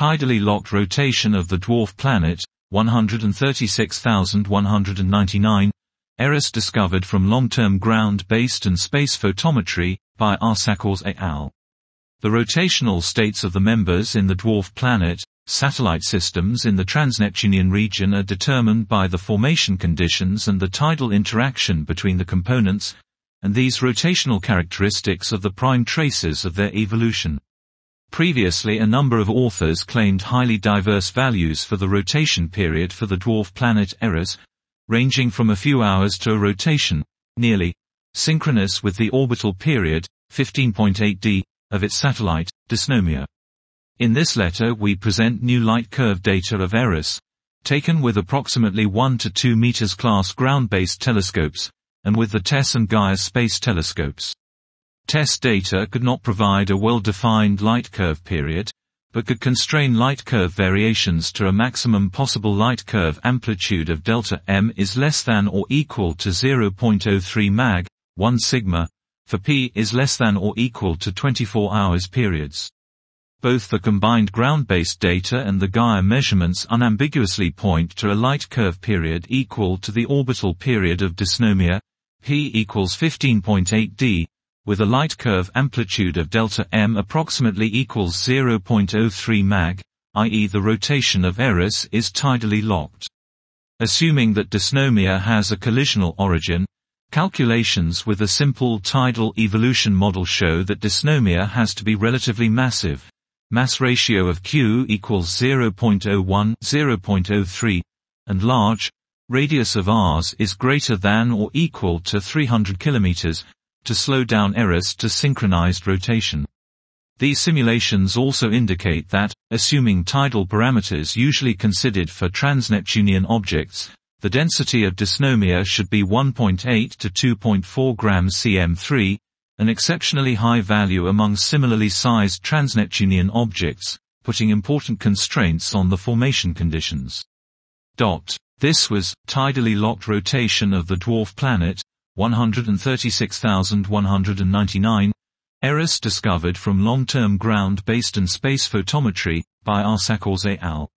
tidally locked rotation of the dwarf planet, 136,199, Eris discovered from long-term ground-based and space photometry, by R. Szakáts et al. The rotational states of the members in the dwarf planet, satellite systems in the transneptunian region are determined by the formation conditions and the tidal interaction between the components, and these rotational characteristics are the prime traces of their evolution. Previously a number of authors claimed highly diverse values for the rotation period for the dwarf planet Eris, ranging from a few hours to a rotation, nearly synchronous with the orbital period, 15.8 d, of its satellite, Dysnomia. In this letter we present new light curve data of Eris, taken with approximately 1 to 2 meters class ground-based telescopes, and with the TESS and Gaia space telescopes. TESS data could not provide a well-defined light curve period, but could constrain light curve variations to a maximum possible light curve amplitude of delta m is less than or equal to 0.03 mag, 1 sigma, for p is less than or equal to 24 hours periods. Both the combined ground-based data and the Gaia measurements unambiguously point to a light curve period equal to the orbital period of dysnomia, p equals 15.8 d, with a light curve amplitude of delta m approximately equals 0.03 mag, i.e. the rotation of Eris is tidally locked. Assuming that dysnomia has a collisional origin, calculations with a simple tidal evolution model show that dysnomia has to be relatively massive. Mass ratio of Q equals 0.01, 0.03, and large, radius of Rs is greater than or equal to 300 km, to slow down Eris to synchronized rotation. These simulations also indicate that, assuming tidal parameters usually considered for transneptunian objects, the density of dysnomia should be 1.8 to 2.4 grams cm3, an exceptionally high value among similarly sized transneptunian objects, putting important constraints on the formation conditions. Dot. This was, tidally locked rotation of the dwarf planet, 136,199, Eris discovered from long-term ground-based and space photometry, by R. Szakáts et al.